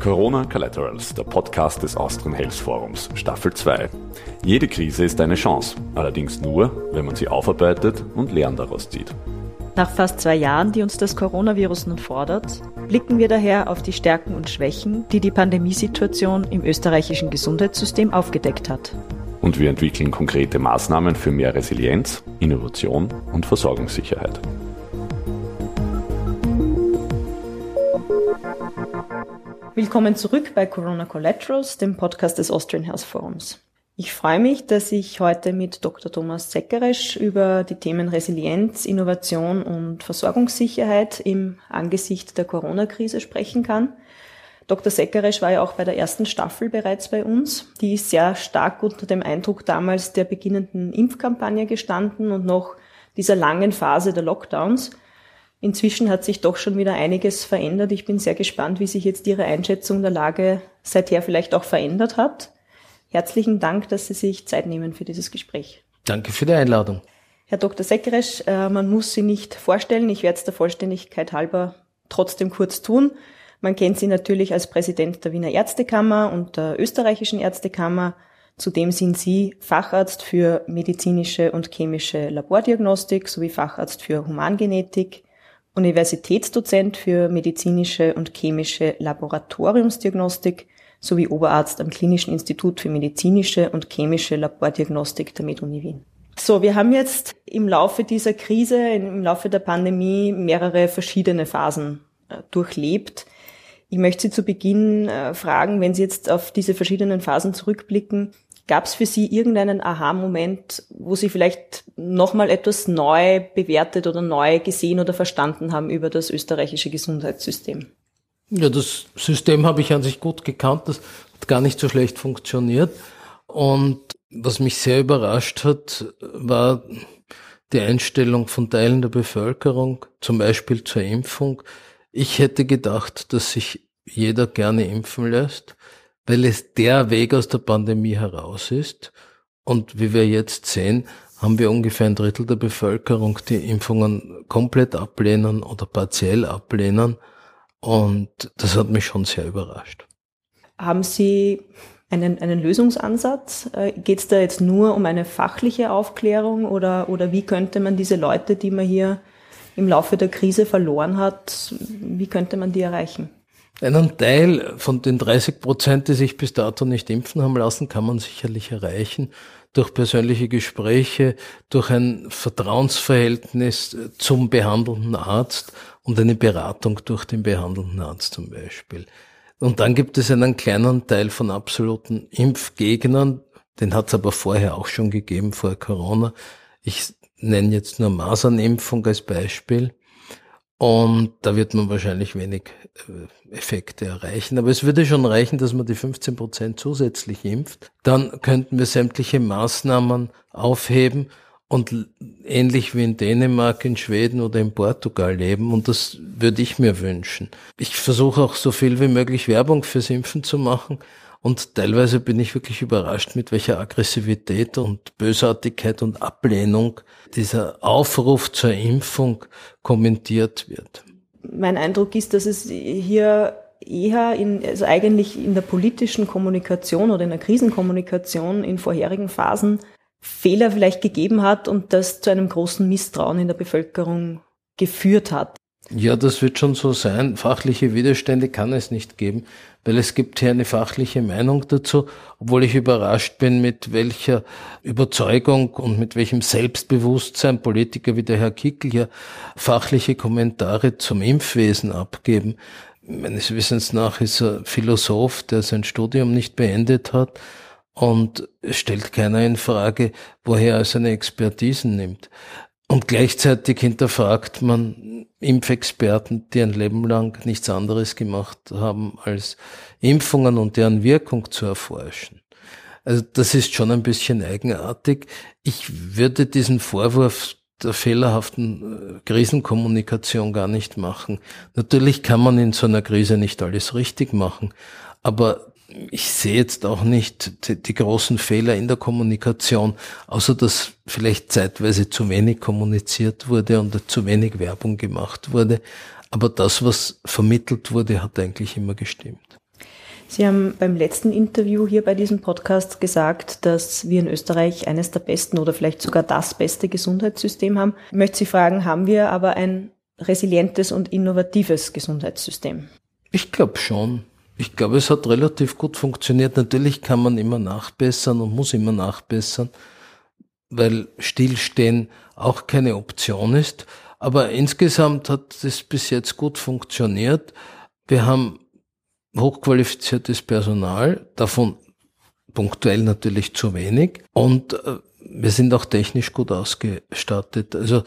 Corona Collaterals, der Podcast des Austrian Health Forums, Staffel 2. Jede Krise ist eine Chance, allerdings nur, wenn man sie aufarbeitet und Lehren daraus zieht. Nach fast zwei Jahren, die uns das Coronavirus nun fordert, blicken wir daher auf die Stärken und Schwächen, die die Pandemiesituation im österreichischen Gesundheitssystem aufgedeckt hat. Und wir entwickeln konkrete Maßnahmen für mehr Resilienz, Innovation und Versorgungssicherheit. Willkommen zurück bei Corona Collaterals, dem Podcast des Austrian Health Forums. Ich freue mich, dass ich heute mit Dr. Thomas Zeckeresch über die Themen Resilienz, Innovation und Versorgungssicherheit im Angesicht der Corona-Krise sprechen kann. Dr. Seckeresch war ja auch bei der ersten Staffel bereits bei uns. Die ist sehr stark unter dem Eindruck damals der beginnenden Impfkampagne gestanden und noch dieser langen Phase der Lockdowns. Inzwischen hat sich doch schon wieder einiges verändert. Ich bin sehr gespannt, wie sich jetzt Ihre Einschätzung der Lage seither vielleicht auch verändert hat. Herzlichen Dank, dass Sie sich Zeit nehmen für dieses Gespräch. Danke für die Einladung. Herr Dr. Sekresch, äh, man muss Sie nicht vorstellen. Ich werde es der Vollständigkeit halber trotzdem kurz tun. Man kennt Sie natürlich als Präsident der Wiener Ärztekammer und der österreichischen Ärztekammer. Zudem sind Sie Facharzt für medizinische und chemische Labordiagnostik sowie Facharzt für Humangenetik, Universitätsdozent für medizinische und chemische Laboratoriumsdiagnostik sowie Oberarzt am Klinischen Institut für medizinische und chemische Labordiagnostik der MedUni Wien. So, wir haben jetzt im Laufe dieser Krise, im Laufe der Pandemie mehrere verschiedene Phasen äh, durchlebt. Ich möchte Sie zu Beginn äh, fragen, wenn Sie jetzt auf diese verschiedenen Phasen zurückblicken, gab es für Sie irgendeinen Aha-Moment, wo Sie vielleicht nochmal etwas neu bewertet oder neu gesehen oder verstanden haben über das österreichische Gesundheitssystem? Ja, das System habe ich an sich gut gekannt. Das hat gar nicht so schlecht funktioniert. Und was mich sehr überrascht hat, war die Einstellung von Teilen der Bevölkerung, zum Beispiel zur Impfung. Ich hätte gedacht, dass sich jeder gerne impfen lässt, weil es der Weg aus der Pandemie heraus ist. Und wie wir jetzt sehen, haben wir ungefähr ein Drittel der Bevölkerung, die Impfungen komplett ablehnen oder partiell ablehnen. Und das hat mich schon sehr überrascht. Haben Sie einen, einen Lösungsansatz? Äh, Geht es da jetzt nur um eine fachliche Aufklärung oder, oder wie könnte man diese Leute, die man hier im Laufe der Krise verloren hat, wie könnte man die erreichen? Einen Teil von den 30 Prozent, die sich bis dato nicht impfen haben lassen, kann man sicherlich erreichen durch persönliche Gespräche, durch ein Vertrauensverhältnis zum behandelnden Arzt und eine Beratung durch den behandelnden Arzt zum Beispiel. Und dann gibt es einen kleinen Teil von absoluten Impfgegnern, den hat es aber vorher auch schon gegeben, vor Corona. Ich nenne jetzt nur Masernimpfung als Beispiel. Und da wird man wahrscheinlich wenig äh, Effekte erreichen. Aber es würde schon reichen, dass man die 15 Prozent zusätzlich impft. Dann könnten wir sämtliche Maßnahmen aufheben und ähnlich wie in Dänemark, in Schweden oder in Portugal leben. Und das würde ich mir wünschen. Ich versuche auch so viel wie möglich Werbung fürs Impfen zu machen. Und teilweise bin ich wirklich überrascht, mit welcher Aggressivität und Bösartigkeit und Ablehnung dieser Aufruf zur Impfung kommentiert wird. Mein Eindruck ist, dass es hier eher in, also eigentlich in der politischen Kommunikation oder in der Krisenkommunikation in vorherigen Phasen Fehler vielleicht gegeben hat und das zu einem großen Misstrauen in der Bevölkerung geführt hat. Ja, das wird schon so sein. Fachliche Widerstände kann es nicht geben, weil es gibt hier eine fachliche Meinung dazu, obwohl ich überrascht bin, mit welcher Überzeugung und mit welchem Selbstbewusstsein Politiker wie der Herr Kickel hier fachliche Kommentare zum Impfwesen abgeben. Meines Wissens nach ist er Philosoph, der sein Studium nicht beendet hat und es stellt keiner in Frage, woher er seine Expertisen nimmt. Und gleichzeitig hinterfragt man Impfexperten, die ein Leben lang nichts anderes gemacht haben, als Impfungen und deren Wirkung zu erforschen. Also das ist schon ein bisschen eigenartig. Ich würde diesen Vorwurf der fehlerhaften äh, Krisenkommunikation gar nicht machen. Natürlich kann man in so einer Krise nicht alles richtig machen, aber ich sehe jetzt auch nicht die, die, großen Fehler in der Kommunikation, außer dass vielleicht zeitweise zu wenig kommuniziert wurde und zu wenig Werbung gemacht wurde. Aber das, was vermittelt wurde, hat eigentlich immer gestimmt. Sie haben beim letzten Interview hier bei diesem Podcast gesagt, dass wir in Österreich eines der besten oder vielleicht sogar das beste Gesundheitssystem haben. Ich möchte Sie fragen, haben wir aber ein resilientes und innovatives Gesundheitssystem? Ich glaube schon. Ich glaube, es hat relativ gut funktioniert. Natürlich kann man immer nachbessern und muss immer nachbessern, weil Stillstehen auch keine Option ist. Aber insgesamt hat es bis jetzt gut funktioniert. Wir haben hochqualifiziertes Personal, davon punktuell natürlich zu wenig und äh, wir sind auch technisch gut ausgestattet. Also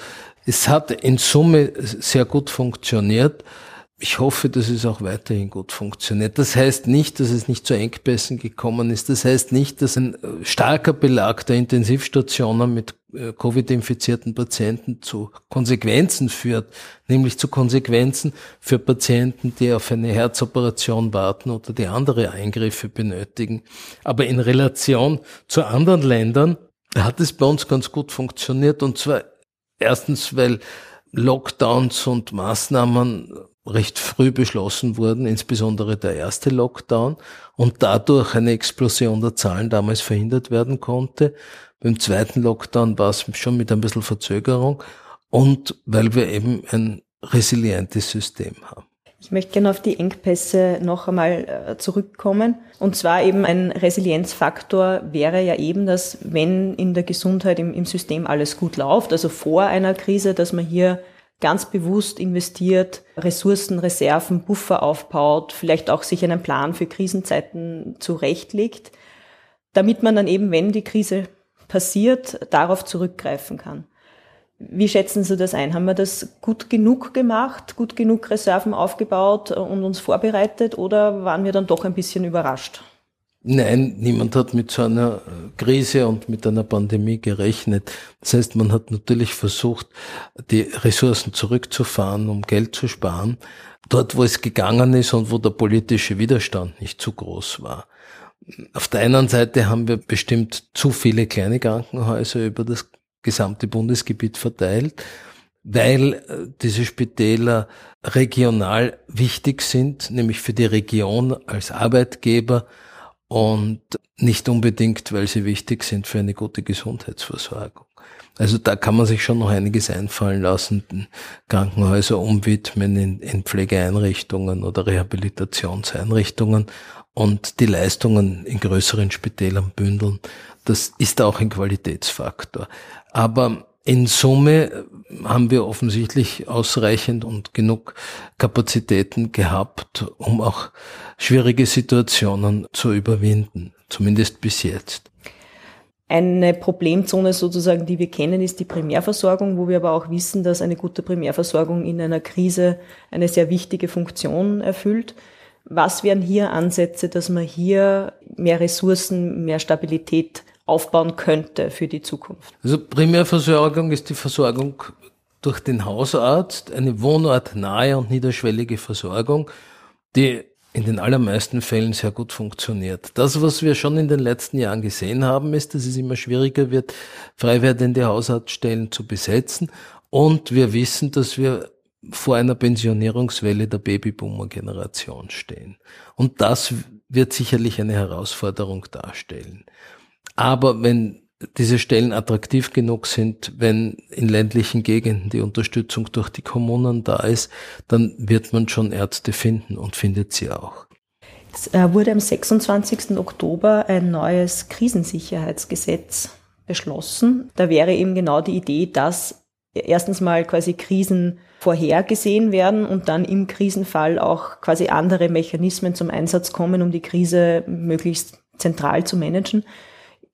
es hat in Summe sehr gut funktioniert. Ich hoffe, dass es auch weiterhin gut funktioniert. Das heißt nicht, dass es nicht zu Engpässen gekommen ist. Das heißt nicht, dass ein äh, starker Belag der Intensivstationen mit äh, Covid-infizierten Patienten zu Konsequenzen führt, nämlich zu Konsequenzen für Patienten, die auf eine Herzoperation warten oder die andere Eingriffe benötigen. Aber in Relation zu anderen Ländern hat es bei uns ganz gut funktioniert und zwar erstens, weil Lockdowns und Maßnahmen recht früh beschlossen wurden, insbesondere der erste Lockdown, und dadurch eine Explosion der Zahlen damals verhindert werden konnte. Beim zweiten Lockdown war es schon mit ein bisschen Verzögerung und weil wir eben ein resilientes System haben. Ich möchte gerne auf die Engpässe noch einmal äh, zurückkommen. Und zwar eben ein Resilienzfaktor wäre ja eben, dass wenn in der Gesundheit im, im System alles gut läuft, also vor einer Krise, dass man hier ganz bewusst investiert, Ressourcen, Reserven, Buffer aufbaut, vielleicht auch sich einen Plan für Krisenzeiten zurechtlegt, damit man dann eben, wenn die Krise passiert, darauf zurückgreifen kann. Wie schätzen Sie das ein? Haben wir das gut genug gemacht, gut genug Reserven aufgebaut und uns vorbereitet oder waren wir dann doch ein bisschen überrascht? Nein, niemand hat mit so einer Krise und mit einer Pandemie gerechnet. Das heißt, man hat natürlich versucht, die Ressourcen zurückzufahren, um Geld zu sparen. Dort, wo es gegangen ist und wo der politische Widerstand nicht zu groß war. Auf der einen Seite haben wir bestimmt zu viele kleine Krankenhäuser über das gesamte Bundesgebiet verteilt, weil äh, diese Spitäler regional wichtig sind, nämlich für die Region als Arbeitgeber, und nicht unbedingt, weil sie wichtig sind für eine gute Gesundheitsversorgung. Also da kann man sich schon noch einiges einfallen lassen, Krankenhäuser umwidmen in, in Pflegeeinrichtungen oder Rehabilitationseinrichtungen und die Leistungen in größeren Spitälern bündeln. Das ist auch ein Qualitätsfaktor. Aber in Summe haben wir offensichtlich ausreichend und genug Kapazitäten gehabt, um auch schwierige Situationen zu überwinden, zumindest bis jetzt. Eine Problemzone sozusagen, die wir kennen, ist die Primärversorgung, wo wir aber auch wissen, dass eine gute Primärversorgung in einer Krise eine sehr wichtige Funktion erfüllt. Was wären hier Ansätze, dass man hier mehr Ressourcen, mehr Stabilität aufbauen könnte für die Zukunft? Also Primärversorgung ist die Versorgung durch den Hausarzt, eine wohnortnahe und niederschwellige Versorgung, die in den allermeisten Fällen sehr gut funktioniert. Das, was wir schon in den letzten Jahren gesehen haben, ist, dass es immer schwieriger wird, frei werdende Hausarztstellen zu besetzen. Und wir wissen, dass wir vor einer Pensionierungswelle der Babyboomer-Generation stehen. Und das wird sicherlich eine Herausforderung darstellen. Aber wenn diese Stellen attraktiv genug sind, wenn in ländlichen Gegenden die Unterstützung durch die Kommunen da ist, dann wird man schon Ärzte finden und findet sie auch. Es äh, wurde am 26. Oktober ein neues Krisensicherheitsgesetz beschlossen. Da wäre eben genau die Idee, dass erstens mal quasi Krisen vorhergesehen werden und dann im Krisenfall auch quasi andere Mechanismen zum Einsatz kommen, um die Krise möglichst zentral zu managen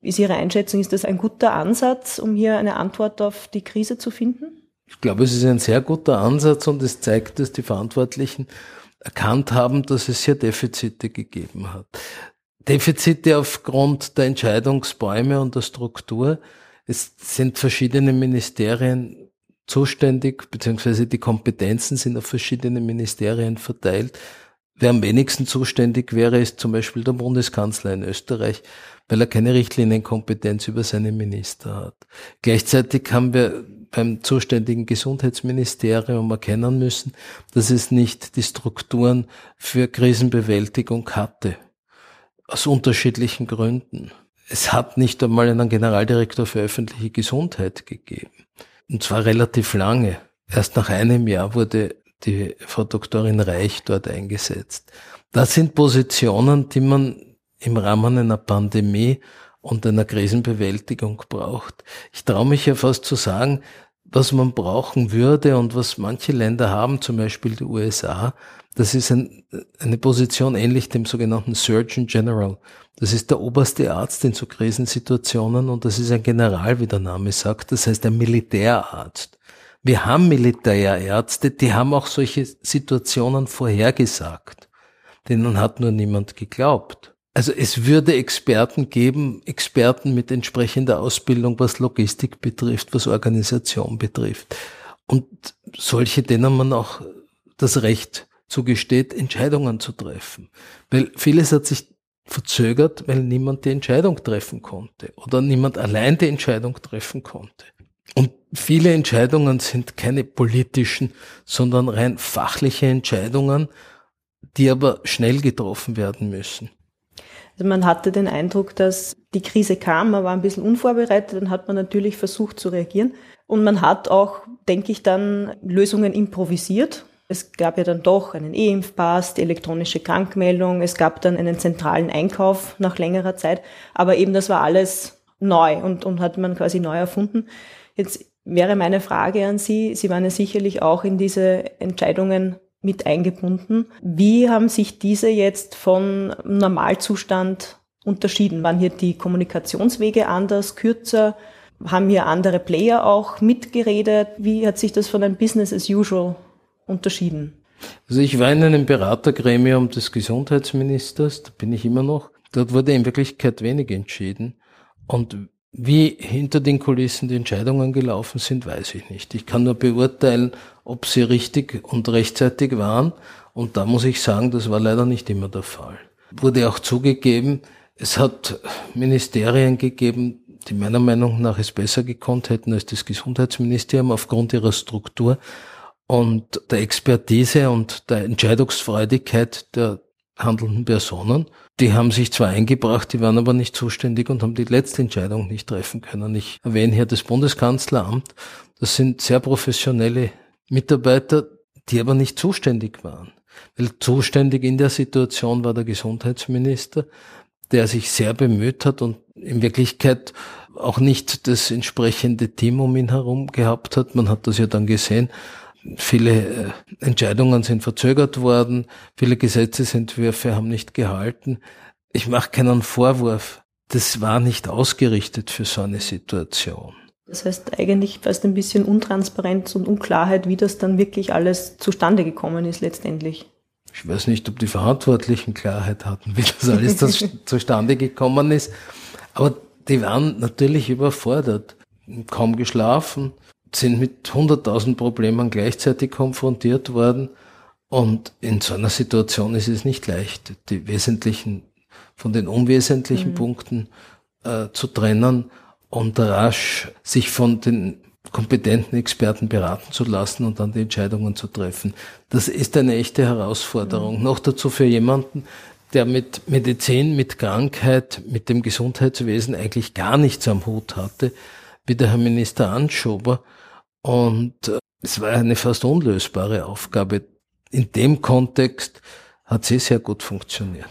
ist Ihre Einschätzung, ist das ein guter Ansatz, um hier eine Antwort auf die Krise zu finden? Ich glaube, es ist ein sehr guter Ansatz und es zeigt, dass die Verantwortlichen erkannt haben, dass es hier Defizite gegeben hat. Defizite aufgrund der Entscheidungsbäume und der Struktur. Es sind verschiedene Ministerien zuständig, beziehungsweise die Kompetenzen sind auf verschiedene Ministerien verteilt. Wer am wenigsten zuständig wäre, ist zum Beispiel der Bundeskanzler in Österreich, weil er keine Richtlinienkompetenz über seine Minister hat. Gleichzeitig haben wir beim zuständigen Gesundheitsministerium erkennen müssen, dass es nicht die Strukturen für Krisenbewältigung hatte. aus unterschiedlichen Gründen. Es hat nicht einmal einen Generaldirektor für öffentliche Gesundheit gegeben. Und zwar relativ lange. Erst nach einem Jahr wurde die Frau Doktorin Reich dort eingesetzt. Das sind Positionen, die man im Rahmen einer Pandemie und einer Krisenbewältigung braucht. Ich traue mich ja fast zu sagen, was man brauchen würde und was manche Länder haben, zum Beispiel die USA, das ist ein, eine Position ähnlich dem sogenannten Surgeon General. Das ist der oberste Arzt in so Krisensituationen und das ist ein General, wie der Name sagt, das heißt ein Militärarzt. Wir haben Militärärzte, die haben auch solche Situationen vorhergesagt. Denen hat nur niemand geglaubt. Also es würde Experten geben, Experten mit entsprechender Ausbildung, was Logistik betrifft, was Organisation betrifft. Und solche, denen man auch das Recht zugesteht, Entscheidungen zu treffen. Weil vieles hat sich verzögert, weil niemand die Entscheidung treffen konnte oder niemand allein die Entscheidung treffen konnte. Viele Entscheidungen sind keine politischen, sondern rein fachliche Entscheidungen, die aber schnell getroffen werden müssen. Also man hatte den Eindruck, dass die Krise kam, man war ein bisschen unvorbereitet, dann hat man natürlich versucht zu reagieren. Und man hat auch, denke ich, dann Lösungen improvisiert. Es gab ja dann doch einen E-Impfpass, die elektronische Krankmeldung, es gab dann einen zentralen Einkauf nach längerer Zeit, aber eben das war alles neu und, und hat man quasi neu erfunden. Jetzt wäre meine Frage an Sie, Sie waren ja sicherlich auch in diese Entscheidungen mit eingebunden. Wie haben sich diese jetzt von Normalzustand unterschieden? Waren hier die Kommunikationswege anders, kürzer? Haben hier andere Player auch mitgeredet? Wie hat sich das von einem Business as usual unterschieden? Also ich war in einem Beratergremium des Gesundheitsministers, da bin ich immer noch. Dort wurde in Wirklichkeit wenig entschieden. Und wie hinter den Kulissen die Entscheidungen gelaufen sind, weiß ich nicht. Ich kann nur beurteilen, ob sie richtig und rechtzeitig waren. Und da muss ich sagen, das war leider nicht immer der Fall. Wurde auch zugegeben, es hat Ministerien gegeben, die meiner Meinung nach es besser gekonnt hätten als das Gesundheitsministerium aufgrund ihrer Struktur und der Expertise und der Entscheidungsfreudigkeit der handelnden Personen. Die haben sich zwar eingebracht, die waren aber nicht zuständig und haben die letzte Entscheidung nicht treffen können. Ich erwähne hier das Bundeskanzleramt. Das sind sehr professionelle Mitarbeiter, die aber nicht zuständig waren. Weil zuständig in der Situation war der Gesundheitsminister, der sich sehr bemüht hat und in Wirklichkeit auch nicht das entsprechende Team um ihn herum gehabt hat. Man hat das ja dann gesehen. Viele äh, Entscheidungen sind verzögert worden, viele Gesetzesentwürfe haben nicht gehalten. Ich mache keinen Vorwurf. Das war nicht ausgerichtet für so eine Situation. Das heißt eigentlich fast ein bisschen Untransparenz und Unklarheit, wie das dann wirklich alles zustande gekommen ist letztendlich. Ich weiß nicht, ob die Verantwortlichen Klarheit hatten, wie das alles das zustande gekommen ist. Aber die waren natürlich überfordert, kaum geschlafen, sind mit hunderttausend Problemen gleichzeitig konfrontiert worden. Und in so einer Situation ist es nicht leicht, die wesentlichen von den unwesentlichen mhm. Punkten äh, zu trennen und rasch sich von den kompetenten Experten beraten zu lassen und dann die Entscheidungen zu treffen. Das ist eine echte Herausforderung. Mhm. Noch dazu für jemanden, der mit Medizin, mit Krankheit, mit dem Gesundheitswesen eigentlich gar nichts am Hut hatte, wie der Herr Minister Anschober. Und äh, es war eine fast unlösbare Aufgabe. In dem Kontext hat sie sehr gut funktioniert.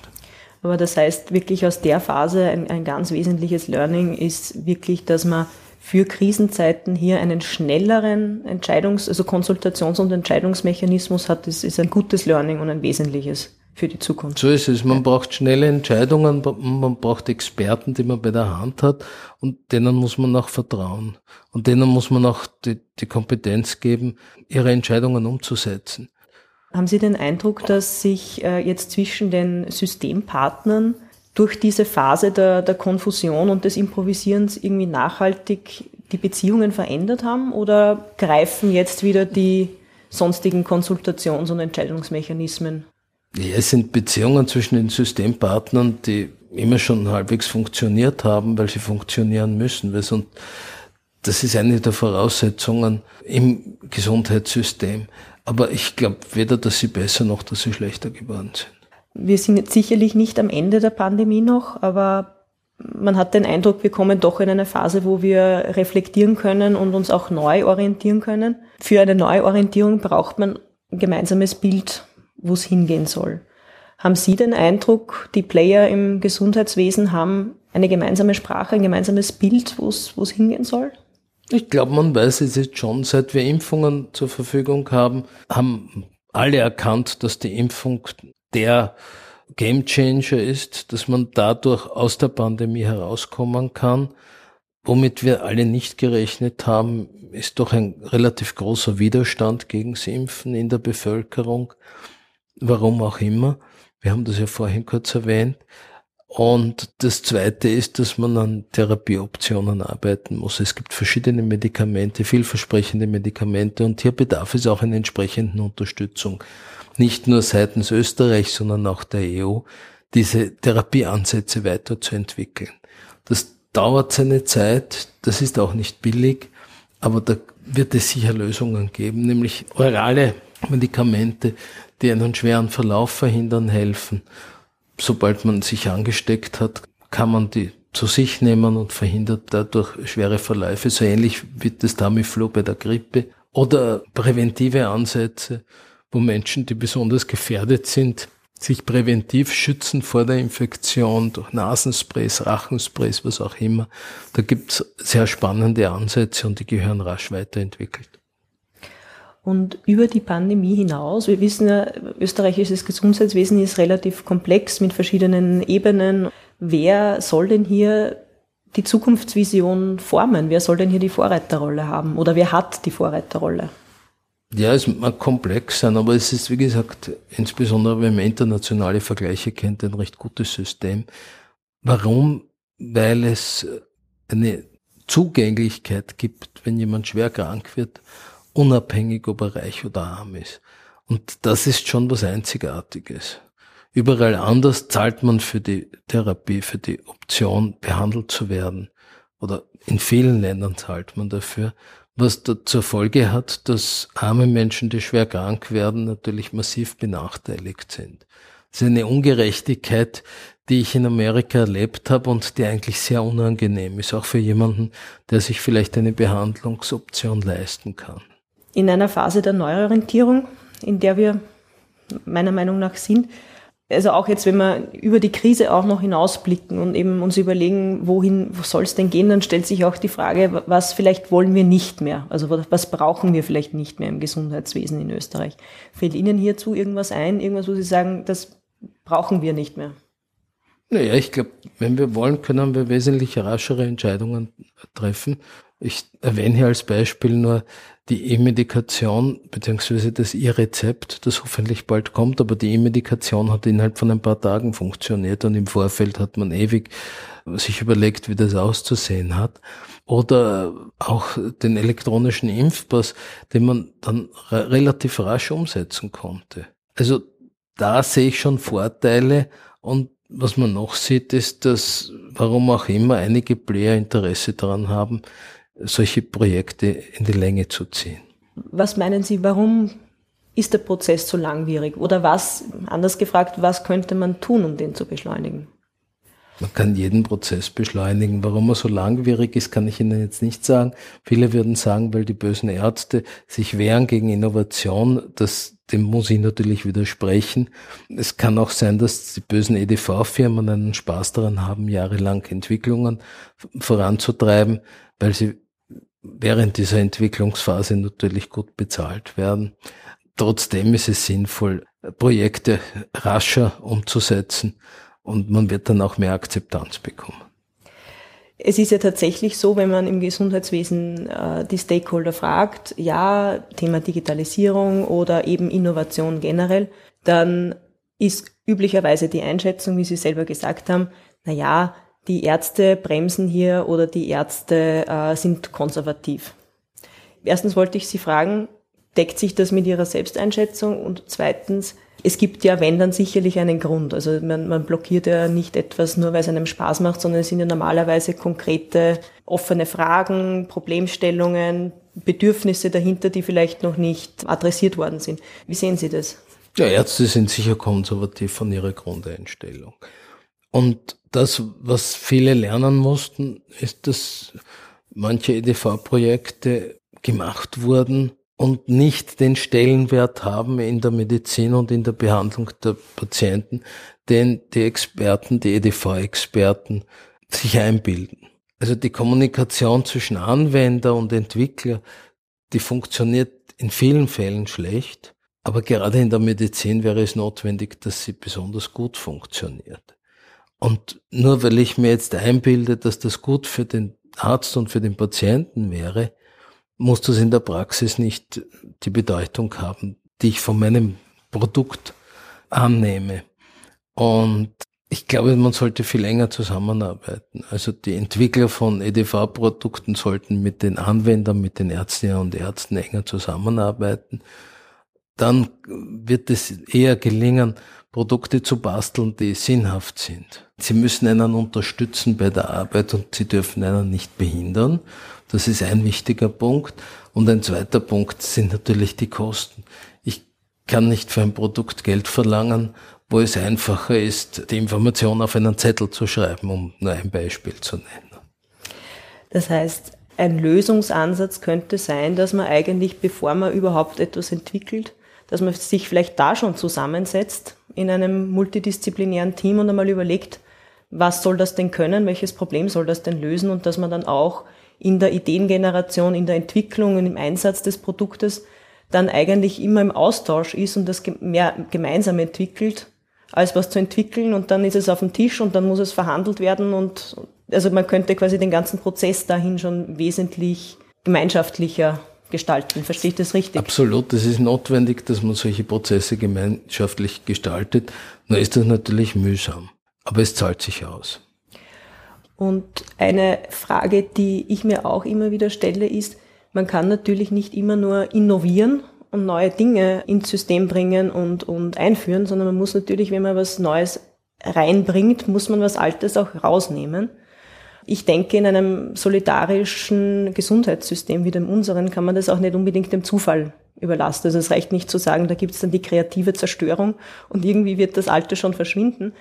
Aber das heißt wirklich aus der Phase ein, ein ganz wesentliches Learning ist wirklich, dass man für Krisenzeiten hier einen schnelleren Entscheidungs-, also Konsultations- und Entscheidungsmechanismus hat. Das ist ein gutes Learning und ein wesentliches für die Zukunft. So ist es. Man braucht schnelle Entscheidungen, man braucht Experten, die man bei der Hand hat und denen muss man auch vertrauen. Und denen muss man auch die, die Kompetenz geben, ihre Entscheidungen umzusetzen. Haben Sie den Eindruck, dass sich äh, jetzt zwischen den Systempartnern durch diese Phase der, der Konfusion und des Improvisierens irgendwie nachhaltig die Beziehungen verändert haben oder greifen jetzt wieder die sonstigen Konsultations- und Entscheidungsmechanismen? Ja, es sind Beziehungen zwischen den Systempartnern, die immer schon halbwegs funktioniert haben, weil sie funktionieren müssen. Und das ist eine der Voraussetzungen im Gesundheitssystem. Aber ich glaube weder, dass sie besser noch, dass sie schlechter geworden sind. Wir sind jetzt sicherlich nicht am Ende der Pandemie noch, aber man hat den Eindruck, wir kommen doch in eine Phase, wo wir reflektieren können und uns auch neu orientieren können. Für eine Neuorientierung braucht man ein gemeinsames Bild, wo es hingehen soll. Haben Sie den Eindruck, die Player im Gesundheitswesen haben eine gemeinsame Sprache, ein gemeinsames Bild, wo es hingehen soll? Ich glaube, man weiß es jetzt schon, seit wir Impfungen zur Verfügung haben, haben alle erkannt, dass die Impfung der Gamechanger ist, dass man dadurch aus der Pandemie herauskommen kann. Womit wir alle nicht gerechnet haben, ist doch ein relativ großer Widerstand gegen das Impfen in der Bevölkerung. Warum auch immer. Wir haben das ja vorhin kurz erwähnt. Und das Zweite ist, dass man an Therapieoptionen arbeiten muss. Es gibt verschiedene Medikamente, vielversprechende Medikamente und hier bedarf es auch einer entsprechenden Unterstützung. Nicht nur seitens Österreich, sondern auch der EU, diese Therapieansätze weiterzuentwickeln. Das dauert seine Zeit, das ist auch nicht billig, aber da wird es sicher Lösungen geben, nämlich orale Medikamente, die einen schweren Verlauf verhindern, helfen sobald man sich angesteckt hat, kann man die zu sich nehmen und verhindert dadurch schwere Verläufe. So ähnlich wird das Tamiflu bei der Grippe. Oder präventive Ansätze, wo Menschen, die besonders gefährdet sind, sich präventiv schützen vor der Infektion durch Nasensprays, Rachensprays, was auch immer. Da gibt's sehr spannende Ansätze und die gehören rasch weiterentwickelt. Und über die Pandemie hinaus, wir wissen ja, österreichisches Gesundheitswesen ist relativ komplex mit verschiedenen Ebenen. Wer soll denn hier die Zukunftsvision formen? Wer soll denn hier die Vorreiterrolle haben? Oder wer hat die Vorreiterrolle? Ja, es mag komplex sein, aber es ist, wie gesagt, insbesondere wenn man internationale Vergleiche kennt, ein recht gutes System. Warum? Weil es eine Zugänglichkeit gibt, wenn jemand schwer krank wird unabhängig, ob er reich oder arm ist. Und das ist schon was Einzigartiges. Überall anders zahlt man für die Therapie, für die Option, behandelt zu werden. Oder in vielen Ländern zahlt man dafür, was da zur Folge hat, dass arme Menschen, die schwer krank werden, natürlich massiv benachteiligt sind. Das ist eine Ungerechtigkeit, die ich in Amerika erlebt habe und die eigentlich sehr unangenehm ist, auch für jemanden, der sich vielleicht eine Behandlungsoption leisten kann in einer Phase der Neuorientierung, in der wir meiner Meinung nach sind. Also auch jetzt, wenn wir über die Krise auch noch hinausblicken und eben uns überlegen, wohin, wo soll es denn gehen, dann stellt sich auch die Frage, was vielleicht wollen wir nicht mehr? Also was brauchen wir vielleicht nicht mehr im Gesundheitswesen in Österreich? Fällt Ihnen hierzu irgendwas ein, irgendwas, wo Sie sagen, das brauchen wir nicht mehr? Naja, ich glaube, wenn wir wollen, können wir wesentlich raschere Entscheidungen treffen. Ich erwähne hier als Beispiel nur die E-Medikation beziehungsweise das E-Rezept, das hoffentlich bald kommt, aber die E-Medikation hat innerhalb von ein paar Tagen funktioniert und im Vorfeld hat man ewig sich überlegt, wie das auszusehen hat. Oder auch den elektronischen Impfpass, den man dann relativ rasch umsetzen konnte. Also da sehe ich schon Vorteile und was man noch sieht, ist, dass, warum auch immer, einige Player Interesse daran haben, solche Projekte in die Länge zu ziehen. Was meinen Sie, warum ist der Prozess so langwierig? Oder was, anders gefragt, was könnte man tun, um den zu beschleunigen? Man kann jeden Prozess beschleunigen. Warum er so langwierig ist, kann ich Ihnen jetzt nicht sagen. Viele würden sagen, weil die bösen Ärzte sich wehren gegen Innovation. Das, dem muss ich natürlich widersprechen. Es kann auch sein, dass die bösen EDV-Firmen einen Spaß daran haben, jahrelang Entwicklungen voranzutreiben, weil sie während dieser Entwicklungsphase natürlich gut bezahlt werden. Trotzdem ist es sinnvoll, Projekte rascher umzusetzen und man wird dann auch mehr Akzeptanz bekommen. Es ist ja tatsächlich so, wenn man im Gesundheitswesen äh, die Stakeholder fragt, ja, Thema Digitalisierung oder eben Innovation generell, dann ist üblicherweise die Einschätzung, wie Sie selber gesagt haben, na ja, die Ärzte bremsen hier oder die Ärzte äh, sind konservativ. Erstens wollte ich Sie fragen, deckt sich das mit Ihrer Selbsteinschätzung? Und zweitens, es gibt ja, wenn dann sicherlich einen Grund. Also man, man blockiert ja nicht etwas nur, weil es einem Spaß macht, sondern es sind ja normalerweise konkrete, offene Fragen, Problemstellungen, Bedürfnisse dahinter, die vielleicht noch nicht adressiert worden sind. Wie sehen Sie das? Ja, Ärzte sind sicher konservativ von ihrer Grundeinstellung. Und das, was viele lernen mussten, ist, dass manche EDV-Projekte gemacht wurden und nicht den Stellenwert haben in der Medizin und in der Behandlung der Patienten, den die Experten, die EDV-Experten sich einbilden. Also die Kommunikation zwischen Anwender und Entwickler, die funktioniert in vielen Fällen schlecht, aber gerade in der Medizin wäre es notwendig, dass sie besonders gut funktioniert. Und nur weil ich mir jetzt einbilde, dass das gut für den Arzt und für den Patienten wäre, muss das in der Praxis nicht die Bedeutung haben, die ich von meinem Produkt annehme. Und ich glaube, man sollte viel enger zusammenarbeiten. Also die Entwickler von EDV-Produkten sollten mit den Anwendern, mit den Ärztinnen und Ärzten enger zusammenarbeiten. Dann wird es eher gelingen, Produkte zu basteln, die sinnhaft sind. Sie müssen einen unterstützen bei der Arbeit und sie dürfen einen nicht behindern. Das ist ein wichtiger Punkt. Und ein zweiter Punkt sind natürlich die Kosten. Ich kann nicht für ein Produkt Geld verlangen, wo es einfacher ist, die Information auf einen Zettel zu schreiben, um nur ein Beispiel zu nennen. Das heißt, ein Lösungsansatz könnte sein, dass man eigentlich, bevor man überhaupt etwas entwickelt, dass man sich vielleicht da schon zusammensetzt in einem multidisziplinären Team und einmal überlegt, was soll das denn können, welches Problem soll das denn lösen und dass man dann auch in der Ideengeneration, in der Entwicklung und im Einsatz des Produktes dann eigentlich immer im Austausch ist und das mehr gemeinsam entwickelt, als was zu entwickeln und dann ist es auf dem Tisch und dann muss es verhandelt werden und also man könnte quasi den ganzen Prozess dahin schon wesentlich gemeinschaftlicher gestalten. Verstehe ich das richtig? Absolut. Es ist notwendig, dass man solche Prozesse gemeinschaftlich gestaltet. Nur ist das natürlich mühsam. Aber es zahlt sich aus. Und eine Frage, die ich mir auch immer wieder stelle, ist, man kann natürlich nicht immer nur innovieren und neue Dinge ins System bringen und, und einführen, sondern man muss natürlich, wenn man was Neues reinbringt, muss man was Altes auch rausnehmen. Ich denke, in einem solidarischen Gesundheitssystem wie dem unseren kann man das auch nicht unbedingt dem Zufall überlassen. Also es reicht nicht zu sagen, da gibt es dann die kreative Zerstörung und irgendwie wird das Alte schon verschwinden.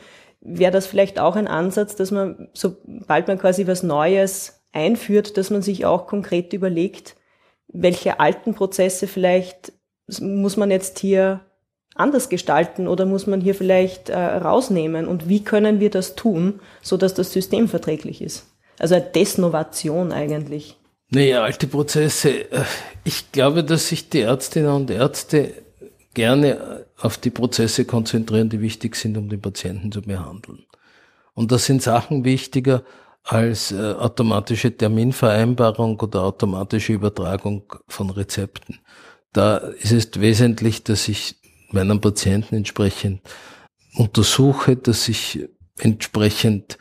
Wäre das vielleicht auch ein Ansatz, dass man, sobald man quasi was Neues einführt, dass man sich auch konkret überlegt, welche alten Prozesse vielleicht muss man jetzt hier anders gestalten oder muss man hier vielleicht äh, rausnehmen und wie können wir das tun, so dass das System verträglich ist? Also eine Desnovation eigentlich. Naja, alte Prozesse. Äh, ich glaube, dass sich die Ärztinnen und Ärzte gerne auf die Prozesse konzentrieren, die wichtig sind, um den Patienten zu behandeln. Und das sind Sachen wichtiger als äh, automatische Terminvereinbarung oder automatische Übertragung von Rezepten. Da ist es wesentlich, dass ich meinen Patienten entsprechend untersuche, dass ich entsprechend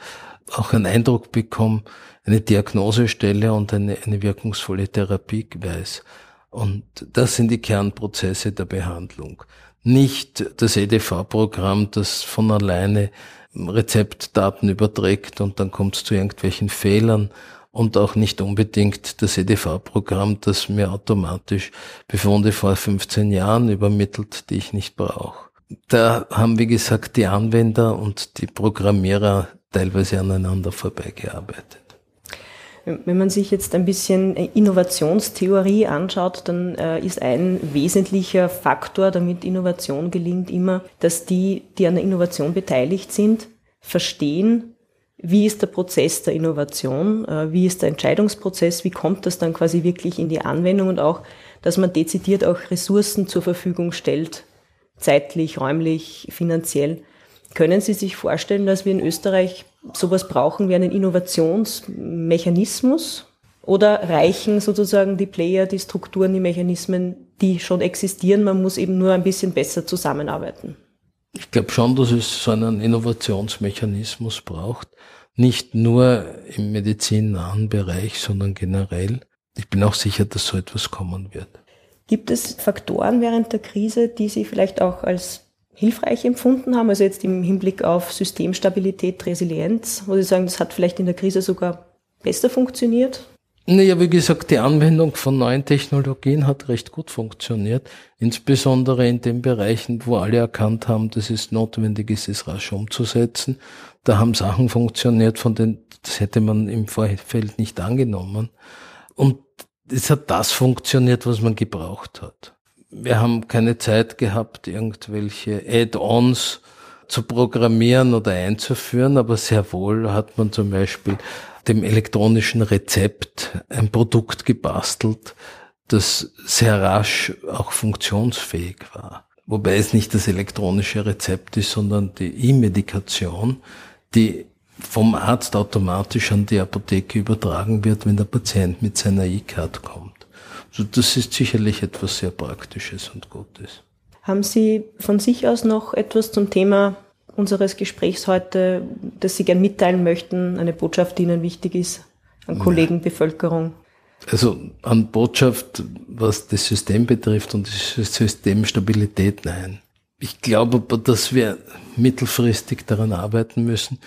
auch einen Eindruck bekomme, eine Diagnose stelle und eine, eine wirkungsvolle Therapie weiß. Und das sind die Kernprozesse der Behandlung. Nicht das EDV-Programm, das von alleine Rezeptdaten überträgt und dann kommt es zu irgendwelchen Fehlern und auch nicht unbedingt das EDV-Programm, das mir automatisch Befunde vor 15 Jahren übermittelt, die ich nicht brauche. Da haben, wie gesagt, die Anwender und die Programmierer teilweise aneinander vorbeigearbeitet. Wenn man sich jetzt ein bisschen Innovationstheorie anschaut, dann äh, ist ein wesentlicher Faktor, damit Innovation gelingt, immer, dass die, die an der Innovation beteiligt sind, verstehen, wie ist der Prozess der Innovation, äh, wie ist der Entscheidungsprozess, wie kommt das dann quasi wirklich in die Anwendung und auch, dass man dezidiert auch Ressourcen zur Verfügung stellt, zeitlich, räumlich, finanziell, können Sie sich vorstellen, dass wir in Österreich sowas brauchen wie einen Innovationsmechanismus? Oder reichen sozusagen die Player, die Strukturen, die Mechanismen, die schon existieren? Man muss eben nur ein bisschen besser zusammenarbeiten. Ich glaube schon, dass es so einen Innovationsmechanismus braucht. Nicht nur im medizinnahen Bereich, sondern generell. Ich bin auch sicher, dass so etwas kommen wird. Gibt es Faktoren während der Krise, die Sie vielleicht auch als hilfreich empfunden haben, also jetzt im Hinblick auf Systemstabilität, Resilienz, wo Sie sagen, das hat vielleicht in der Krise sogar besser funktioniert? Naja, wie gesagt, die Anwendung von neuen Technologien hat recht gut funktioniert, insbesondere in den Bereichen, wo alle erkannt haben, dass es notwendig ist, es rasch umzusetzen. Da haben Sachen funktioniert, von denen das hätte man im Vorfeld nicht angenommen. Und es hat das funktioniert, was man gebraucht hat. Wir haben keine Zeit gehabt, irgendwelche Add-ons zu programmieren oder einzuführen, aber sehr wohl hat man zum Beispiel dem elektronischen Rezept ein Produkt gebastelt, das sehr rasch auch funktionsfähig war. Wobei es nicht das elektronische Rezept ist, sondern die E-Medikation, die vom Arzt automatisch an die Apotheke übertragen wird, wenn der Patient mit seiner E-Card kommt. Das ist sicherlich etwas sehr Praktisches und Gutes. Haben Sie von sich aus noch etwas zum Thema unseres Gesprächs heute, das Sie gern mitteilen möchten, eine Botschaft, die Ihnen wichtig ist, an Kollegen, Bevölkerung? Also an Botschaft, was das System betrifft und die Systemstabilität, nein. Ich glaube aber, dass wir mittelfristig daran arbeiten müssen,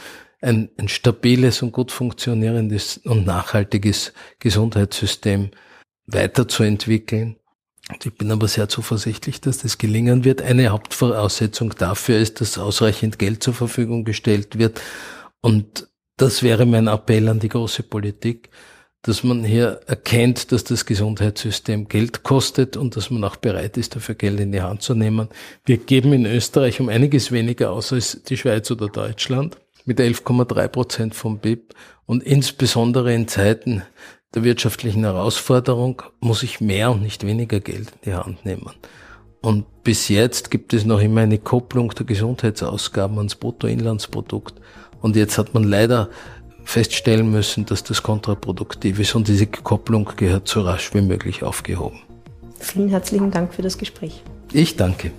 ein, ein stabiles und gut funktionierendes und nachhaltiges Gesundheitssystem weiterzuentwickeln und ich bin aber sehr zuversichtlich, dass das gelingen wird. Eine Hauptvoraussetzung dafür ist, dass ausreichend Geld zur Verfügung gestellt wird. Und das wäre mein Appell an die große Politik, dass man hier erkennt, dass das Gesundheitssystem Geld kostet und dass man auch bereit ist, dafür Geld in die Hand zu nehmen. Wir geben in Österreich um einiges weniger aus als die Schweiz oder Deutschland mit 11,3 Prozent vom BIP und insbesondere in Zeiten der wirtschaftlichen Herausforderung muss ich mehr und nicht weniger Geld in die Hand nehmen. Und bis jetzt gibt es noch immer eine Kopplung der Gesundheitsausgaben ans Bruttoinlandsprodukt. Und jetzt hat man leider feststellen müssen, dass das kontraproduktiv ist und diese Kopplung gehört so rasch wie möglich aufgehoben. Vielen herzlichen Dank für das Gespräch. Ich danke.